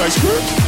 Ice cream.